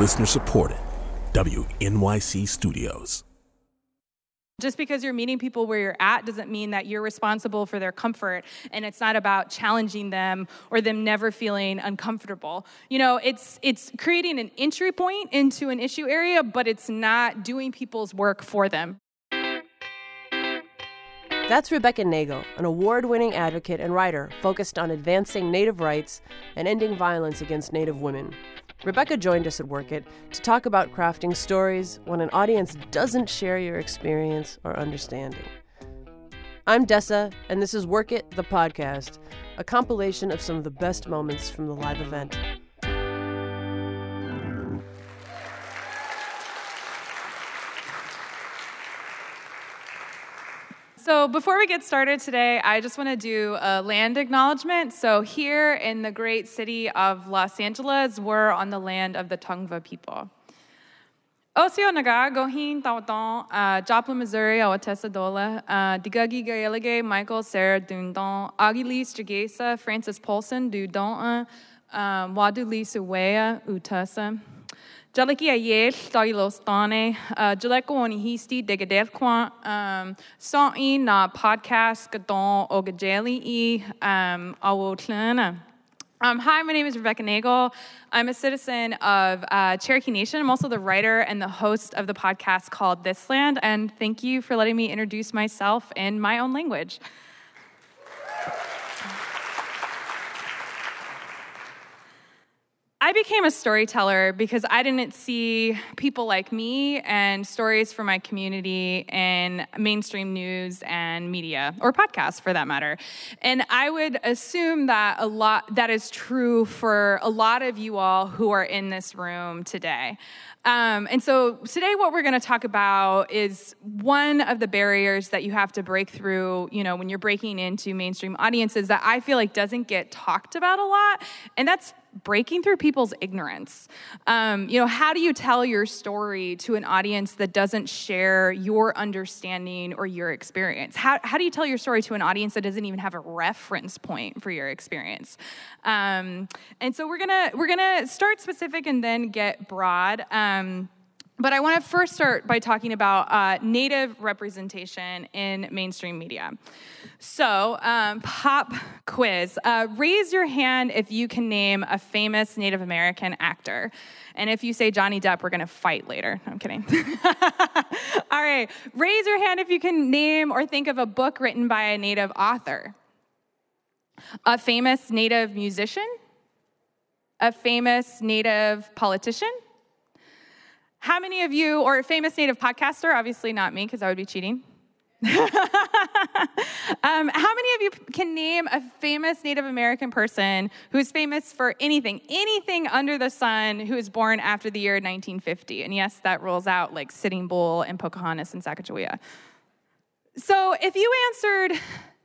Listener supported. WNYC Studios. Just because you're meeting people where you're at doesn't mean that you're responsible for their comfort and it's not about challenging them or them never feeling uncomfortable. You know, it's it's creating an entry point into an issue area, but it's not doing people's work for them. That's Rebecca Nagle, an award winning advocate and writer focused on advancing Native rights and ending violence against Native women. Rebecca joined us at Work It to talk about crafting stories when an audience doesn't share your experience or understanding. I'm Dessa, and this is Work It, the podcast, a compilation of some of the best moments from the live event. So, before we get started today, I just want to do a land acknowledgement. So, here in the great city of Los Angeles, we're on the land of the Tongva people. Osio naga gohin tawaton uh, Joplin, Missouri, awatessa dola uh, digagi gaelige Michael Sarah dundon agilis jagesa Francis Polson du don uh, wadu lisa wea utasa. Jaliki a yel dagi los dane, jaleko oni histi degader kwa, son i na podcast gadon o gajeli i awo tlana. Um, hi, my name is Rebecca Nagle. I'm a citizen of uh, Cherokee Nation. I'm also the writer and the host of the podcast called This Land, and thank you for letting me introduce myself in my own language. I became a storyteller because I didn't see people like me and stories from my community in mainstream news and media or podcasts for that matter. And I would assume that a lot that is true for a lot of you all who are in this room today. Um, and so today, what we're going to talk about is one of the barriers that you have to break through, you know, when you're breaking into mainstream audiences that I feel like doesn't get talked about a lot, and that's breaking through people's ignorance. Um, you know, how do you tell your story to an audience that doesn't share your understanding or your experience? How, how do you tell your story to an audience that doesn't even have a reference point for your experience? Um, and so we're gonna we're gonna start specific and then get broad. Um, but I want to first start by talking about uh, native representation in mainstream media. So, um, pop quiz. Uh, raise your hand if you can name a famous Native American actor. And if you say Johnny Depp, we're going to fight later. I'm kidding. All right. Raise your hand if you can name or think of a book written by a Native author. A famous Native musician? A famous Native politician? How many of you, or a famous native podcaster, obviously not me because I would be cheating. um, how many of you can name a famous Native American person who's famous for anything, anything under the sun, who was born after the year 1950? And yes, that rolls out like Sitting Bull and Pocahontas and Sacagawea. So if you answered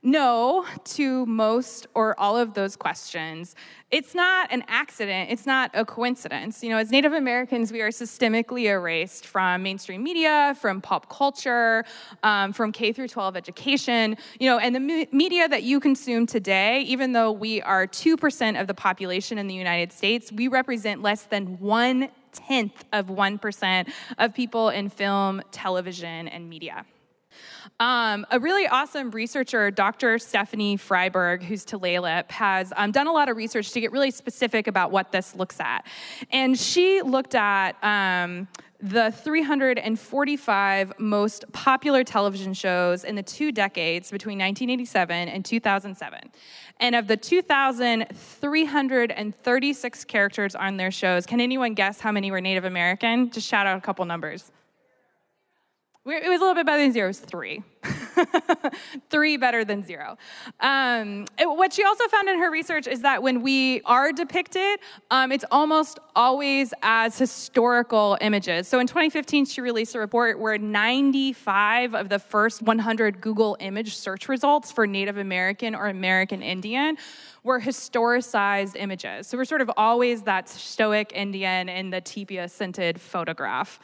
no to most or all of those questions, it's not an accident, it's not a coincidence. You know, as Native Americans, we are systemically erased from mainstream media, from pop culture, um, from K through 12 education, you know, and the me- media that you consume today, even though we are 2% of the population in the United States, we represent less than one tenth of 1% of people in film, television, and media. Um, a really awesome researcher, Dr. Stephanie Fryberg, who's Tulalip, has um, done a lot of research to get really specific about what this looks at. And she looked at um, the 345 most popular television shows in the two decades between 1987 and 2007. And of the 2,336 characters on their shows, can anyone guess how many were Native American? Just shout out a couple numbers. It was a little bit better than zero. It was three. three better than zero. Um, what she also found in her research is that when we are depicted, um, it's almost always as historical images. So in 2015, she released a report where 95 of the first 100 Google image search results for Native American or American Indian were historicized images. So we're sort of always that stoic Indian in the tepia scented photograph.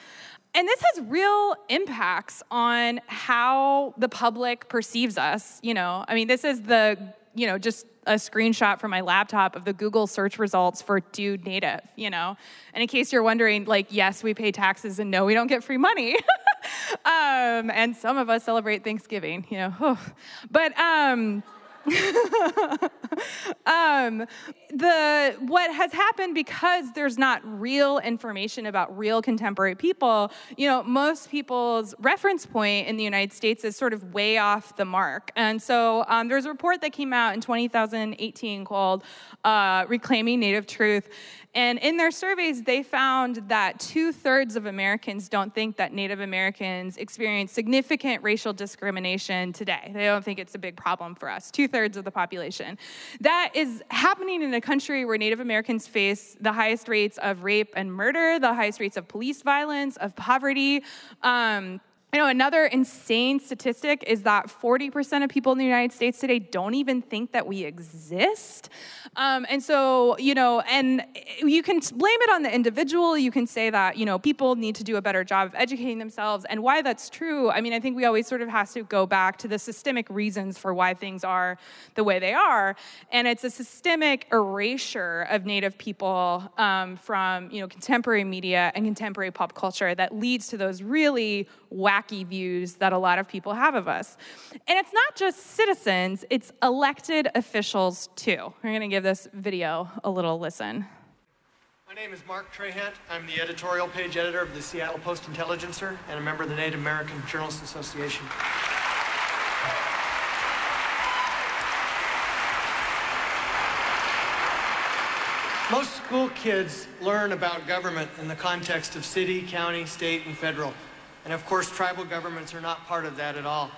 And this has real impacts on how the public perceives us. You know, I mean, this is the, you know, just a screenshot from my laptop of the Google search results for Dude Native, you know? And in case you're wondering, like, yes, we pay taxes and no, we don't get free money. um, and some of us celebrate Thanksgiving, you know? but, um, um, the what has happened because there's not real information about real contemporary people. You know, most people's reference point in the United States is sort of way off the mark. And so um, there's a report that came out in 2018 called uh, "Reclaiming Native Truth." And in their surveys, they found that two thirds of Americans don't think that Native Americans experience significant racial discrimination today. They don't think it's a big problem for us, two thirds of the population. That is happening in a country where Native Americans face the highest rates of rape and murder, the highest rates of police violence, of poverty. Um, you know, another insane statistic is that 40% of people in the United States today don't even think that we exist. Um, and so, you know, and you can blame it on the individual. You can say that, you know, people need to do a better job of educating themselves. And why that's true, I mean, I think we always sort of have to go back to the systemic reasons for why things are the way they are. And it's a systemic erasure of Native people um, from, you know, contemporary media and contemporary pop culture that leads to those really wacky views that a lot of people have of us. And it's not just citizens, it's elected officials too. We're going to give this video a little listen. My name is Mark Trahant. I'm the editorial page editor of the Seattle Post Intelligencer and a member of the Native American Journalists Association. Most school kids learn about government in the context of city, county, state, and federal. And of course, tribal governments are not part of that at all.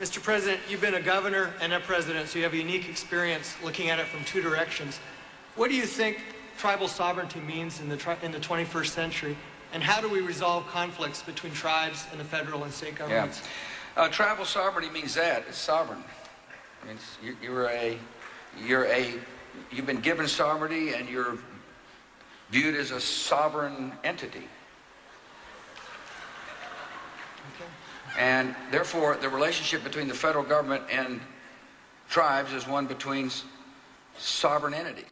Mr. President, you've been a governor and a president, so you have a unique experience looking at it from two directions. What do you think tribal sovereignty means in the, in the 21st century? And how do we resolve conflicts between tribes and the federal and state governments? Yeah. Uh, tribal sovereignty means that it's sovereign. It means you, you're a, you're a, you've been given sovereignty and you're viewed as a sovereign entity. And therefore, the relationship between the federal government and tribes is one between sovereign entities.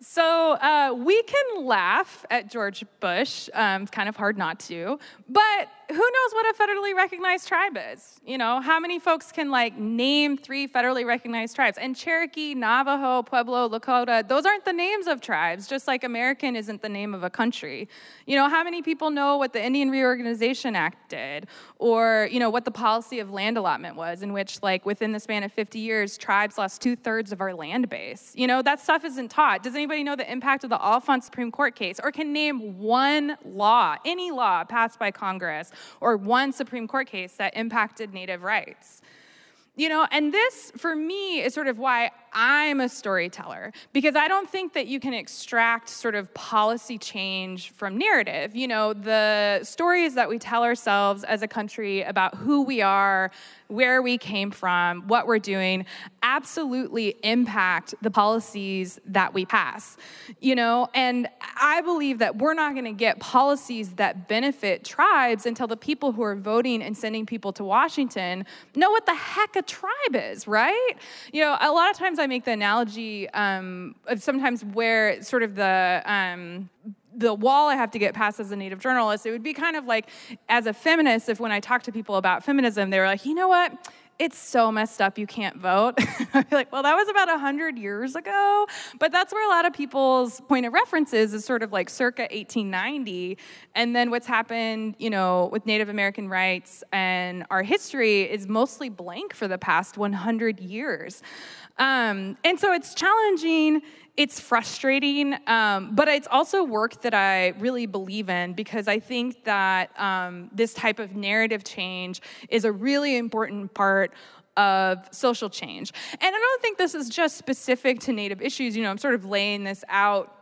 So uh, we can laugh at George Bush. Um, it's kind of hard not to. But who knows what a federally recognized tribe is? You know, how many folks can like name three federally recognized tribes? And Cherokee, Navajo, Pueblo, Lakota, those aren't the names of tribes, just like American isn't the name of a country. You know, how many people know what the Indian Reorganization Act did? Or, you know, what the policy of land allotment was, in which, like, within the span of 50 years, tribes lost two thirds of our land base? You know, that stuff isn't taught. Does anybody know the impact of the Oliphant Supreme Court case? Or can name one law, any law passed by Congress or one Supreme Court case that impacted Native rights. You know, and this for me is sort of why I'm a storyteller because I don't think that you can extract sort of policy change from narrative. You know, the stories that we tell ourselves as a country about who we are, where we came from, what we're doing, absolutely impact the policies that we pass. You know, and I believe that we're not going to get policies that benefit tribes until the people who are voting and sending people to Washington know what the heck a tribe is, right? You know, a lot of times I make the analogy um, of sometimes where sort of the um, the wall I have to get past as a native journalist, it would be kind of like as a feminist, if when I talk to people about feminism, they were like, you know what? It's so messed up you can't vote. I'd be like, well, that was about 100 years ago. But that's where a lot of people's point of reference is, is sort of like circa 1890. And then what's happened, you know, with Native American rights and our history is mostly blank for the past 100 years. Um, and so it's challenging it's frustrating, um, but it's also work that I really believe in because I think that um, this type of narrative change is a really important part of social change. And I don't think this is just specific to Native issues. You know, I'm sort of laying this out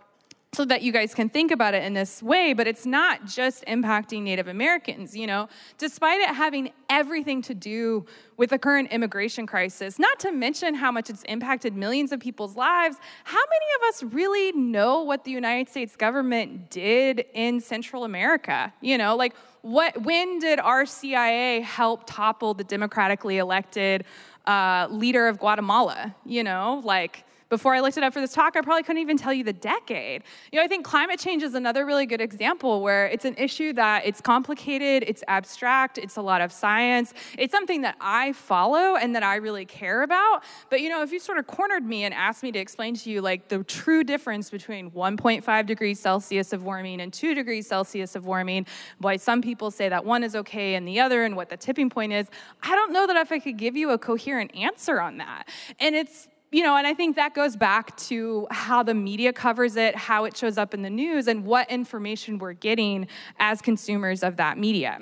so that you guys can think about it in this way, but it's not just impacting Native Americans, you know, despite it having everything to do with the current immigration crisis, not to mention how much it's impacted millions of people's lives, how many of us really know what the United States government did in Central America? You know, like what when did our CIA help topple the democratically elected uh, leader of Guatemala, you know, like before I looked it up for this talk, I probably couldn't even tell you the decade. You know, I think climate change is another really good example where it's an issue that it's complicated, it's abstract, it's a lot of science. It's something that I follow and that I really care about. But you know, if you sort of cornered me and asked me to explain to you like the true difference between 1.5 degrees Celsius of warming and 2 degrees Celsius of warming, why some people say that one is okay and the other and what the tipping point is, I don't know that if I could give you a coherent answer on that. And it's you know, and I think that goes back to how the media covers it, how it shows up in the news, and what information we're getting as consumers of that media.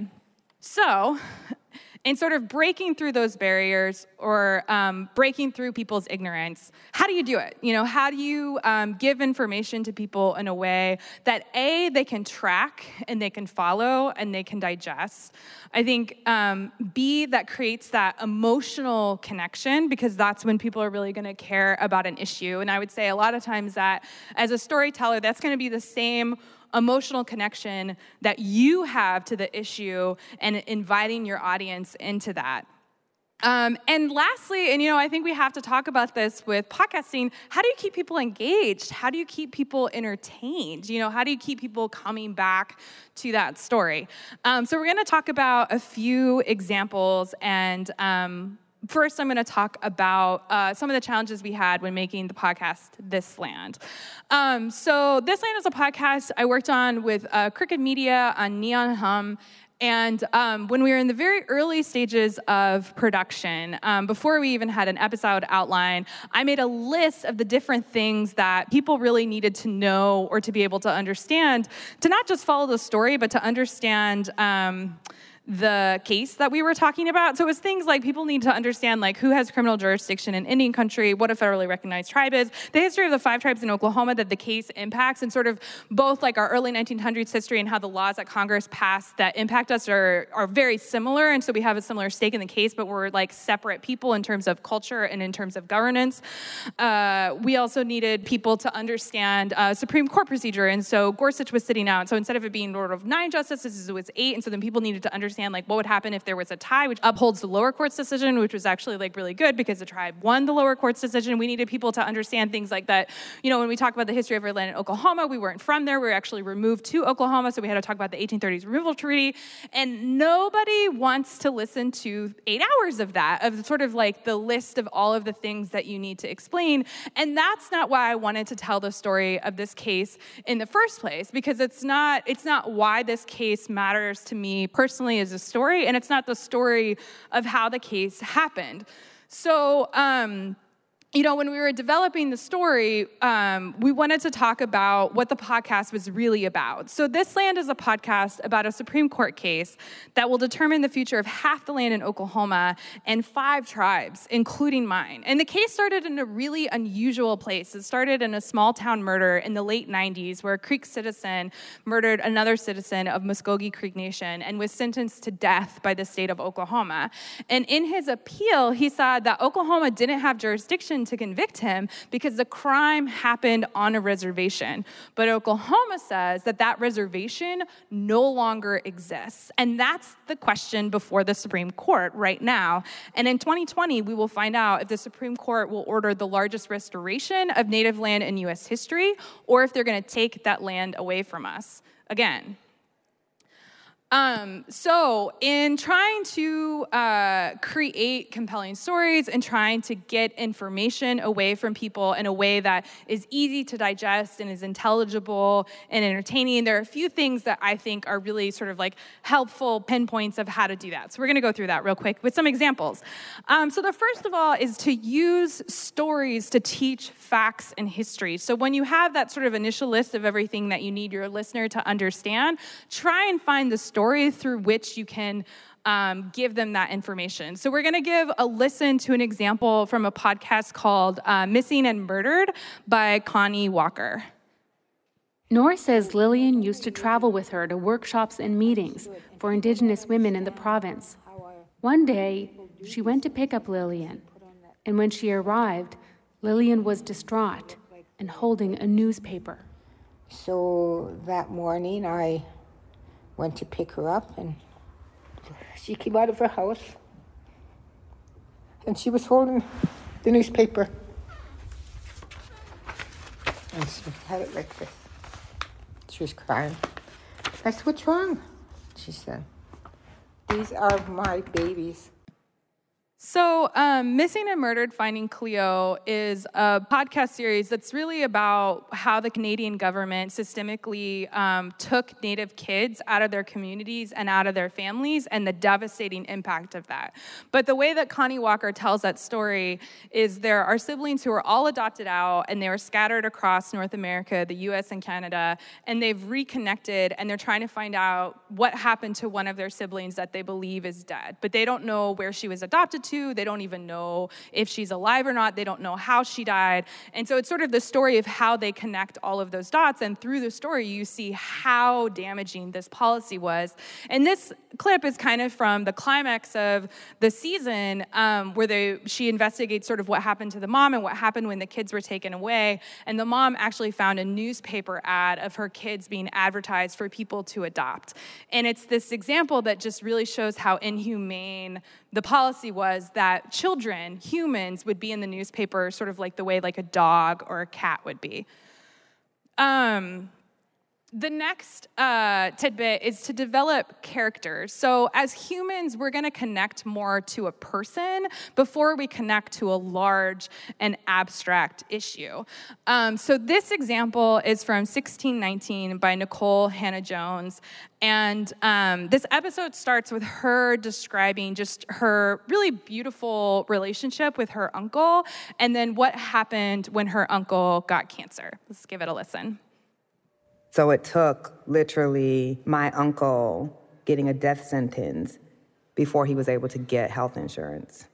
So, in sort of breaking through those barriers or um, breaking through people's ignorance how do you do it? You know how do you um, give information to people in a way that a they can track and they can follow and they can digest. I think um, b that creates that emotional connection because that's when people are really going to care about an issue. And i would say a lot of times that as a storyteller that's going to be the same emotional connection that you have to the issue and inviting your audience into that. Um, and lastly, and you know, I think we have to talk about this with podcasting. How do you keep people engaged? How do you keep people entertained? You know, how do you keep people coming back to that story? Um, so we're going to talk about a few examples and um, First, I'm going to talk about uh, some of the challenges we had when making the podcast This Land. Um, so, This Land is a podcast I worked on with uh, Crooked Media on Neon Hum. And um, when we were in the very early stages of production, um, before we even had an episode outline, I made a list of the different things that people really needed to know or to be able to understand to not just follow the story, but to understand. The case that we were talking about. So it was things like people need to understand like who has criminal jurisdiction in Indian country, what a federally recognized tribe is, the history of the five tribes in Oklahoma that the case impacts, and sort of both like our early 1900s history and how the laws that Congress passed that impact us are, are very similar. And so we have a similar stake in the case, but we're like separate people in terms of culture and in terms of governance. Uh, we also needed people to understand uh, Supreme Court procedure. And so Gorsuch was sitting out. So instead of it being order of nine justices, it was eight. And so then people needed to understand understand like what would happen if there was a tie, which upholds the lower court's decision, which was actually like really good because the tribe won the lower court's decision. We needed people to understand things like that. You know, when we talk about the history of our land in Oklahoma, we weren't from there. We were actually removed to Oklahoma, so we had to talk about the 1830s removal treaty. And nobody wants to listen to eight hours of that, of sort of like the list of all of the things that you need to explain. And that's not why I wanted to tell the story of this case in the first place, because it's not it's not why this case matters to me personally is a story, and it's not the story of how the case happened. So, um, you know, when we were developing the story, um, we wanted to talk about what the podcast was really about. So, This Land is a podcast about a Supreme Court case that will determine the future of half the land in Oklahoma and five tribes, including mine. And the case started in a really unusual place. It started in a small town murder in the late 90s where a Creek citizen murdered another citizen of Muscogee Creek Nation and was sentenced to death by the state of Oklahoma. And in his appeal, he said that Oklahoma didn't have jurisdiction to convict him because the crime happened on a reservation. But Oklahoma says that that reservation no longer exists. And that's the question before the Supreme Court right now. And in 2020, we will find out if the Supreme Court will order the largest restoration of native land in US history or if they're going to take that land away from us. Again, um, so, in trying to uh, create compelling stories and trying to get information away from people in a way that is easy to digest and is intelligible and entertaining, there are a few things that I think are really sort of like helpful pinpoints of how to do that. So, we're going to go through that real quick with some examples. Um, so, the first of all is to use stories to teach facts and history. So, when you have that sort of initial list of everything that you need your listener to understand, try and find the story story through which you can um, give them that information. So, we're going to give a listen to an example from a podcast called uh, Missing and Murdered by Connie Walker. Nora says Lillian used to travel with her to workshops and meetings for Indigenous women in the province. One day, she went to pick up Lillian, and when she arrived, Lillian was distraught and holding a newspaper. So that morning, I went to pick her up, and she came out of her house. and she was holding the newspaper. And she had it like this. She was crying. I said, What's wrong? She said, These are my babies. So, um, Missing and Murdered Finding Cleo is a podcast series that's really about how the Canadian government systemically um, took Native kids out of their communities and out of their families and the devastating impact of that. But the way that Connie Walker tells that story is there are siblings who are all adopted out and they were scattered across North America, the US, and Canada, and they've reconnected and they're trying to find out what happened to one of their siblings that they believe is dead. But they don't know where she was adopted to They don't even know if she's alive or not. They don't know how she died. And so it's sort of the story of how they connect all of those dots. And through the story, you see how damaging this policy was. And this clip is kind of from the climax of the season um, where they, she investigates sort of what happened to the mom and what happened when the kids were taken away. And the mom actually found a newspaper ad of her kids being advertised for people to adopt. And it's this example that just really shows how inhumane the policy was that children, humans, would be in the newspaper sort of like the way like a dog or a cat would be. Um, the next uh, tidbit is to develop characters. So, as humans, we're going to connect more to a person before we connect to a large and abstract issue. Um, so, this example is from 1619 by Nikole Hannah-Jones. And um, this episode starts with her describing just her really beautiful relationship with her uncle and then what happened when her uncle got cancer. Let's give it a listen. So it took literally my uncle getting a death sentence before he was able to get health insurance.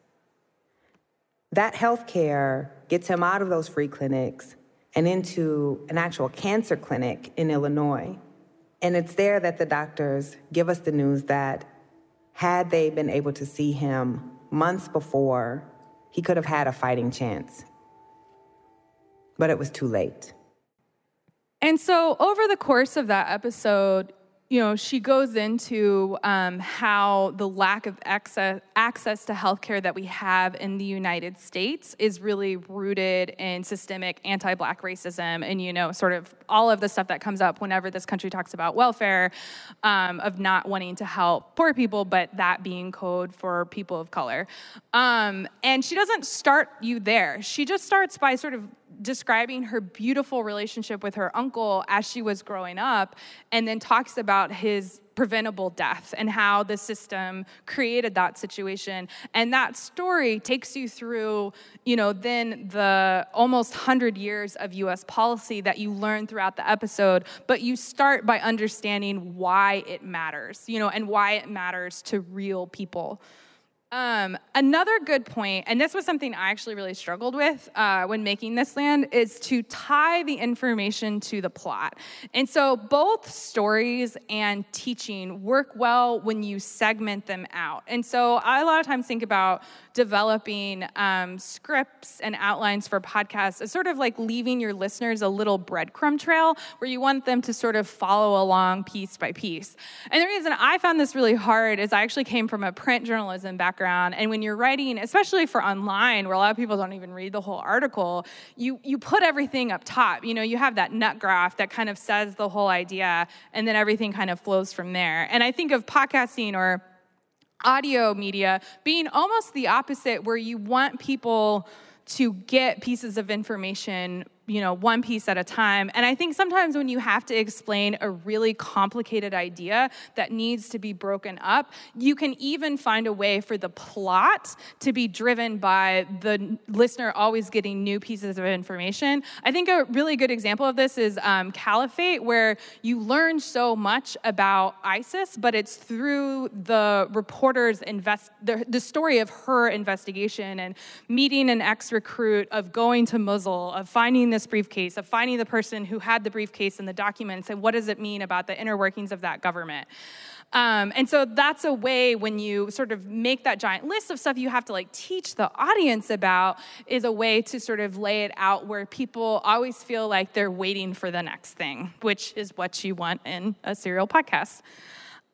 That health care gets him out of those free clinics and into an actual cancer clinic in Illinois. And it's there that the doctors give us the news that had they been able to see him months before, he could have had a fighting chance. But it was too late. And so, over the course of that episode, you know, she goes into um, how the lack of access, access to healthcare that we have in the United States is really rooted in systemic anti-black racism, and you know, sort of all of the stuff that comes up whenever this country talks about welfare, um, of not wanting to help poor people, but that being code for people of color. Um, and she doesn't start you there. She just starts by sort of describing her beautiful relationship with her uncle as she was growing up, and then talks about his preventable death and how the system created that situation. And that story takes you through you know then the almost 100 years of US policy that you learn throughout the episode but you start by understanding why it matters you know and why it matters to real people um, another good point, and this was something I actually really struggled with uh, when making this land, is to tie the information to the plot. And so both stories and teaching work well when you segment them out. And so I a lot of times think about developing um, scripts and outlines for podcasts is sort of like leaving your listeners a little breadcrumb trail where you want them to sort of follow along piece by piece. And the reason I found this really hard is I actually came from a print journalism background. And when you're writing, especially for online, where a lot of people don't even read the whole article, you, you put everything up top. You know, you have that nut graph that kind of says the whole idea, and then everything kind of flows from there. And I think of podcasting or audio media being almost the opposite, where you want people to get pieces of information you know, one piece at a time. And I think sometimes when you have to explain a really complicated idea that needs to be broken up, you can even find a way for the plot to be driven by the listener always getting new pieces of information. I think a really good example of this is um, Caliphate, where you learn so much about ISIS, but it's through the reporter's invest the, the story of her investigation and meeting an ex-recruit, of going to Mosul, of finding the this briefcase, of finding the person who had the briefcase and the documents, and what does it mean about the inner workings of that government. Um, and so that's a way when you sort of make that giant list of stuff you have to like teach the audience about is a way to sort of lay it out where people always feel like they're waiting for the next thing, which is what you want in a serial podcast.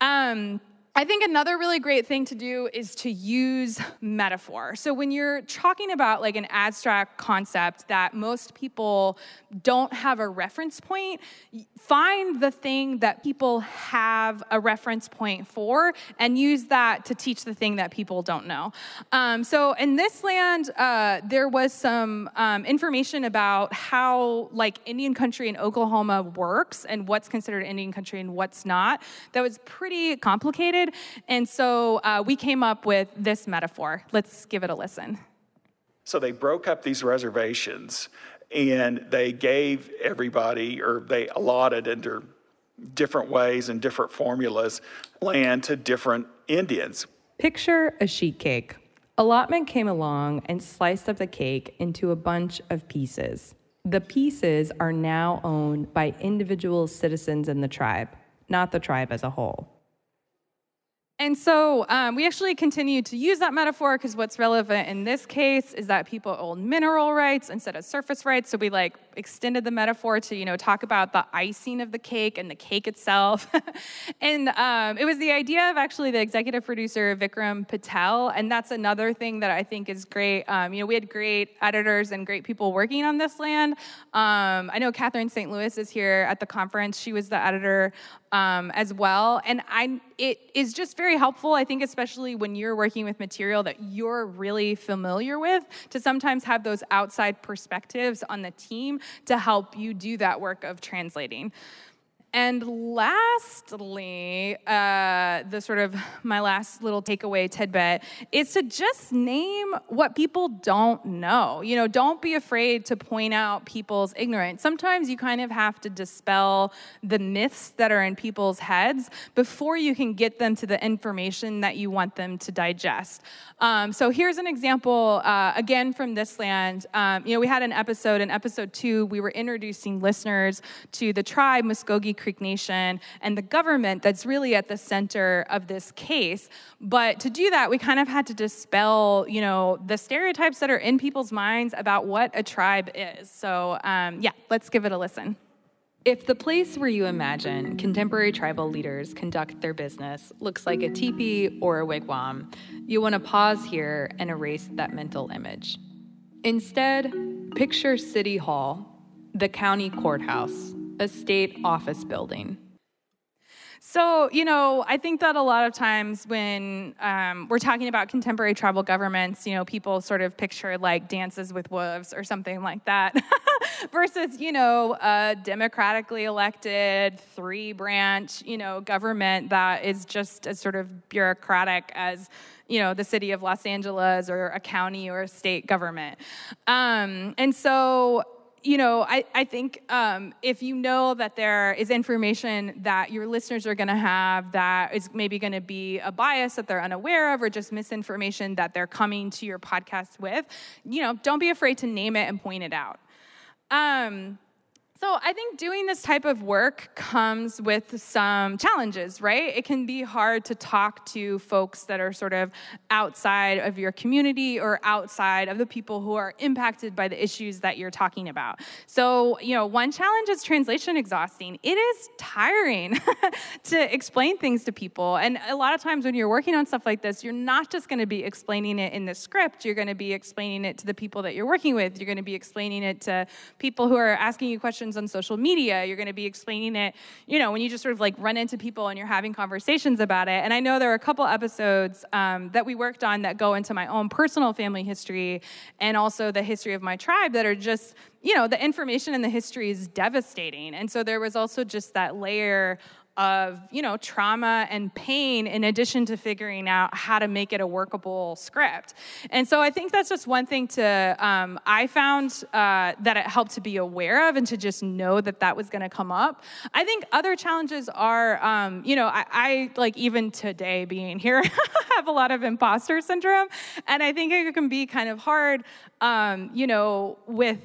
Um, I think another really great thing to do is to use metaphor. So when you're talking about like an abstract concept that most people don't have a reference point, find the thing that people have a reference point for and use that to teach the thing that people don't know. Um, so in this land, uh, there was some um, information about how like Indian country in Oklahoma works and what's considered Indian country and what's not. That was pretty complicated and so uh, we came up with this metaphor. Let's give it a listen. So they broke up these reservations and they gave everybody, or they allotted under different ways and different formulas, land to different Indians. Picture a sheet cake. Allotment came along and sliced up the cake into a bunch of pieces. The pieces are now owned by individual citizens in the tribe, not the tribe as a whole. And so um, we actually continue to use that metaphor because what's relevant in this case is that people own mineral rights instead of surface rights. So we like extended the metaphor to you know talk about the icing of the cake and the cake itself. and um, it was the idea of actually the executive producer Vikram Patel, and that's another thing that I think is great. Um, you know, we had great editors and great people working on this land. Um, I know Catherine Saint Louis is here at the conference. She was the editor um, as well. And I, it is just very helpful, I think, especially when you're working with material that you're really familiar with, to sometimes have those outside perspectives on the team to help you do that work of translating. And lastly, uh, the sort of my last little takeaway tidbit is to just name what people don't know. You know, don't be afraid to point out people's ignorance. Sometimes you kind of have to dispel the myths that are in people's heads before you can get them to the information that you want them to digest. Um, so here's an example, uh, again from this land. Um, you know, we had an episode, in episode two, we were introducing listeners to the tribe Muscogee Creek Nation and the government that's really at the center of this case. But to do that, we kind of had to dispel, you know, the stereotypes that are in people's minds about what a tribe is. So um, yeah, let's give it a listen. If the place where you imagine contemporary tribal leaders conduct their business looks like a teepee or a wigwam, you want to pause here and erase that mental image. Instead, picture City Hall, the county courthouse, a state office building. So, you know, I think that a lot of times when um, we're talking about contemporary tribal governments, you know, people sort of picture like dances with wolves or something like that, versus, you know, a democratically elected three branch, you know, government that is just as sort of bureaucratic as you know the city of los angeles or a county or a state government um, and so you know, I, I think um, if you know that there is information that your listeners are going to have that is maybe going to be a bias that they're unaware of or just misinformation that they're coming to your podcast with, you know, don't be afraid to name it and point it out. Um, so I think doing this type of work comes with some challenges, right? It can be hard to talk to folks that are sort of outside of your community or outside of the people who are impacted by the issues that you're talking about. So, you know, one challenge is translation exhausting. It is tiring to explain things to people. And a lot of times when you're working on stuff like this, you're not just going to be explaining it in the script, you're going to be explaining it to the people that you're working with. You're going to be explaining it to people who are asking you questions on social media. You're going to be explaining it, you know, when you just sort of like run into people and you're having conversations about it. And I know there are a couple episodes um, that we worked on that go into my own personal family history and also the history of my tribe that are just, you know, the information and the history is devastating. And so there was also just that layer of you know trauma and pain in addition to figuring out how to make it a workable script. And so i think that's just one thing to um, i found uh, that it helped to be aware of and to just know that that was going to come up. I think other challenges are um, you know I, I, like even today being here have a lot of imposter syndrome. And i think it can be kind of hard um, you know with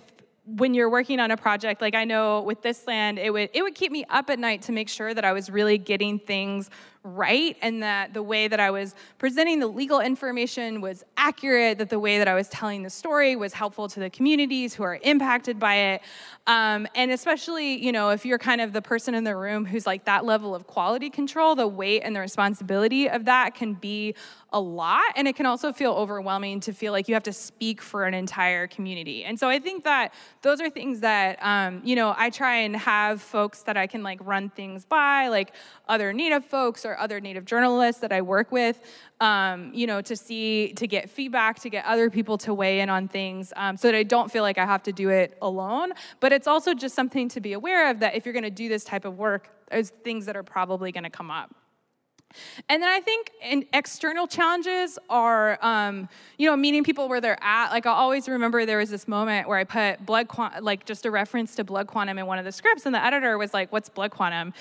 when you're working on a project like i know with this land it would it would keep me up at night to make sure that i was really getting things right and that the way that I was presenting the legal information was accurate, that the way that I was telling the story was helpful to the communities who are impacted by it. Um, and especially, you know, if you're kind of the person in the room who's like that level of quality control, the weight and the responsibility of that can be a lot. And it can also feel overwhelming to feel like you have to speak for an entire community. And so I think that those are things that, um, you know, I try and have folks that I can like run things by, like other Native folks or other Native journalists that I work with, um, you know, to see, to get feedback, to get other people to weigh in on things um, so that I don't feel like I have to do it alone. But it's also just something to be aware of that if you're going to do this type of work, there's things that are probably going to come up. And then I think in external challenges are, um, you know, meeting people where they're at. Like I always remember there was this moment where I put blood, like just a reference to blood quantum in one of the scripts, and the editor was like, "What's blood quantum?"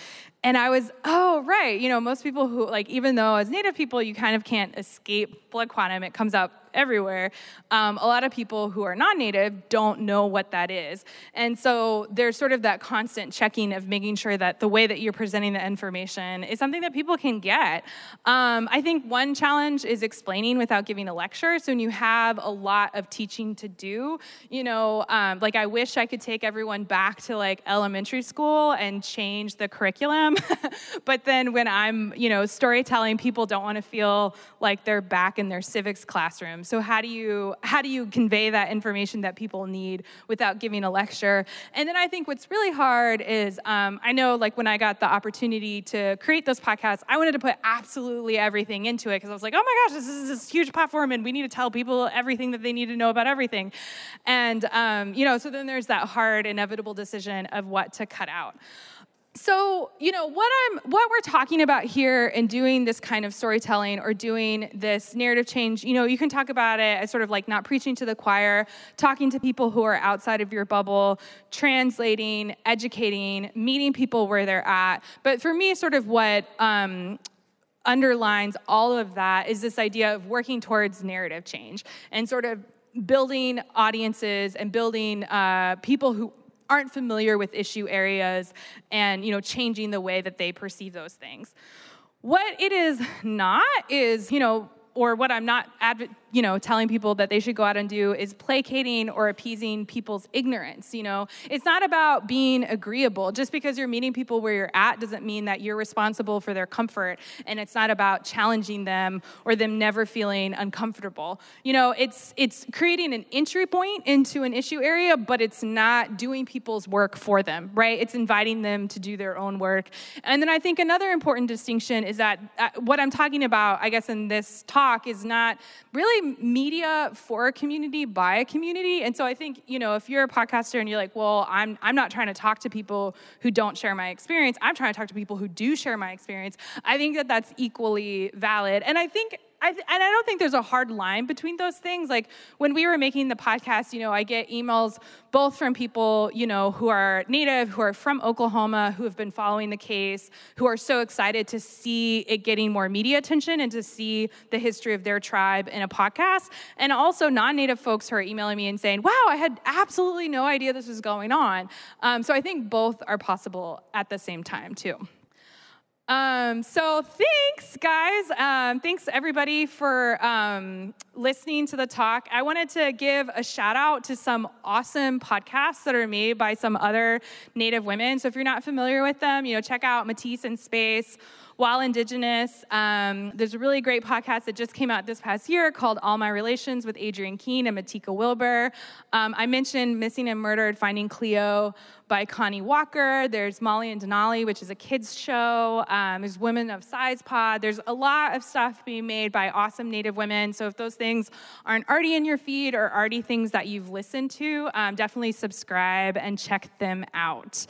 And I was, "Oh, right." You know, most people who like, even though as Native people you kind of can't escape blood quantum, it comes up everywhere. Um, a lot of people who are non-native don't know what that is, and so there's sort of that constant checking of making sure that the way that you're presenting the information is something that people can get. Um, I think one challenge is explaining without giving a lecture. So when you have a lot of teaching to do, you know, um, like I wish I could take everyone back to like elementary school and change the curriculum, but then when I'm, you know, storytelling, people don't want to feel like they're back in their civics classroom. So how do you how do you convey that information that people need without giving a lecture? And then I think what's really hard is um, I know like when I got the opportunity to create those podcasts, I wanted to put absolutely everything into it because I was like, oh my gosh, this is this huge platform and we need to tell people everything that they need to know about everything. And um, you know, so then there's that hard, inevitable decision of what to cut out so you know what i'm what we're talking about here and doing this kind of storytelling or doing this narrative change you know you can talk about it as sort of like not preaching to the choir talking to people who are outside of your bubble translating educating meeting people where they're at. But for me sort of what um, underlines all of that is this idea of working towards narrative change and sort of building audiences and building uh, people who aren't familiar with issue areas and you know changing the way that they perceive those things. What it is not is you know or what i'm not adv- you know, telling people that they should go out and do is placating or appeasing people's ignorance. You know, it's not about being agreeable. Just because you're meeting people where you're at doesn't mean that you're responsible for their comfort. And it's not about challenging them or them never feeling uncomfortable. You know, it's it's creating an entry point into an issue area, but it's not doing people's work for them, right? It's inviting them to do their own work. And then I think another important distinction is that uh, what I'm talking about, I guess, in this talk is not really media for a community by a community. And so I think, you know, if you're a podcaster and you're like, well, I'm, I'm not trying to talk to people who don't share my experience, I'm trying to talk to people who do share my experience, I think that that's equally valid. And I think I th- and I don't think there's a hard line between those things. Like when we were making the podcast, you know, I get emails both from people, you know, who are native, who are from Oklahoma, who have been following the case, who are so excited to see it getting more media attention and to see the history of their tribe in a podcast. And also non native folks who are emailing me and saying, wow, I had absolutely no idea this was going on. Um, so I think both are possible at the same time, too. Um, so thanks, guys. Um, thanks everybody for um, listening to the talk. I wanted to give a shout out to some awesome podcasts that are made by some other Native women. So if you're not familiar with them, you know, check out Métis in Space while Indigenous. Um, there's a really great podcast that just came out this past year called All My Relations with Adrienne Keene and Matika Wilbur. Um, I mentioned Missing and Murdered, Finding Cleo by Connie Walker. There's Molly and Denali, which is a kids show. Um, there's Women of Size Pod. There's a lot of stuff being made by awesome Native women. So if those things aren't already in your feed or already things that you've listened to, um, definitely subscribe and check them out.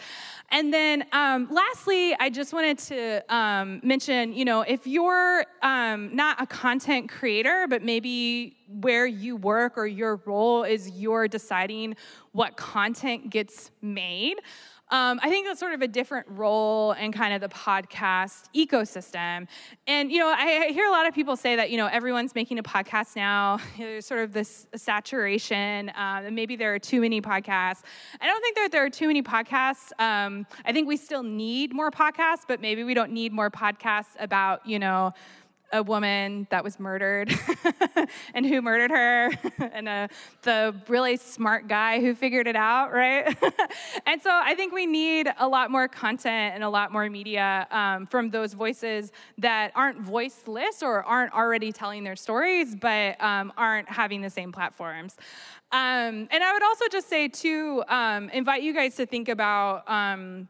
And then um, lastly, I just wanted to um, mention, you know, if you're um, not a content creator, but maybe where you work or your role is you're deciding what content gets made. Um, I think that's sort of a different role in kind of the podcast ecosystem. And, you know, I, I hear a lot of people say that, you know, everyone's making a podcast now. There's sort of this saturation, um, and maybe there are too many podcasts. I don't think that there are too many podcasts. Um, I think we still need more podcasts, but maybe we don't need more podcasts about, you know, a woman that was murdered and who murdered her and uh, the really smart guy who figured it out right? And so i think we need a lot more content and a lot more media um, from those voices that aren't voiceless or aren't already telling their stories but um, aren't having the same platforms. Um, and i would also just say to um, invite you guys to think about um,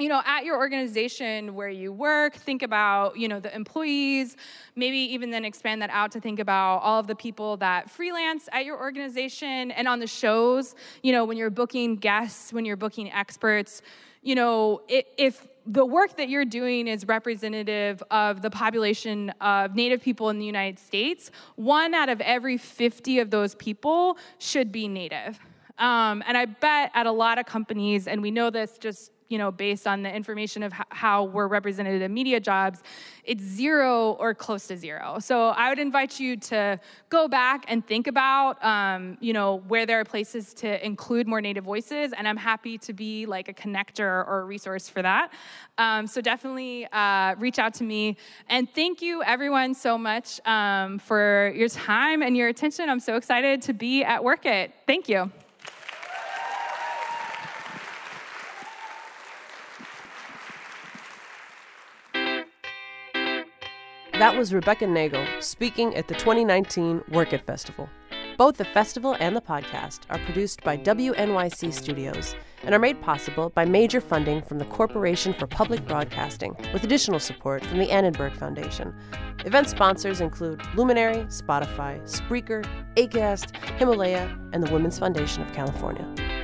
you know at your organization where you work think about you know the employees maybe even then expand that out to think about all of the people that freelance at your organization and on the shows you know when you're booking guests when you're booking experts you know if the work that you're doing is representative of the population of native people in the united states one out of every 50 of those people should be native. Um, and i bet at a lot of companies and we know this just you know, based on the information of how we're represented in media jobs, it's zero or close to zero. So I would invite you to go back and think about, um, you know, where there are places to include more Native voices, and I'm happy to be like a connector or a resource for that. Um, so definitely uh, reach out to me, and thank you everyone so much um, for your time and your attention. I'm so excited to be at Werk It. Thank you. That was Rebecca Nagle speaking at the 2019 Werk It Festival. Both the festival and the podcast are produced by WNYC Studios and are made possible by major funding from the Corporation for Public Broadcasting, with additional support from the Annenberg Foundation. Event sponsors include Luminary, Spotify, Spreaker, ACAST, Himalaya, and the Women's Foundation of California.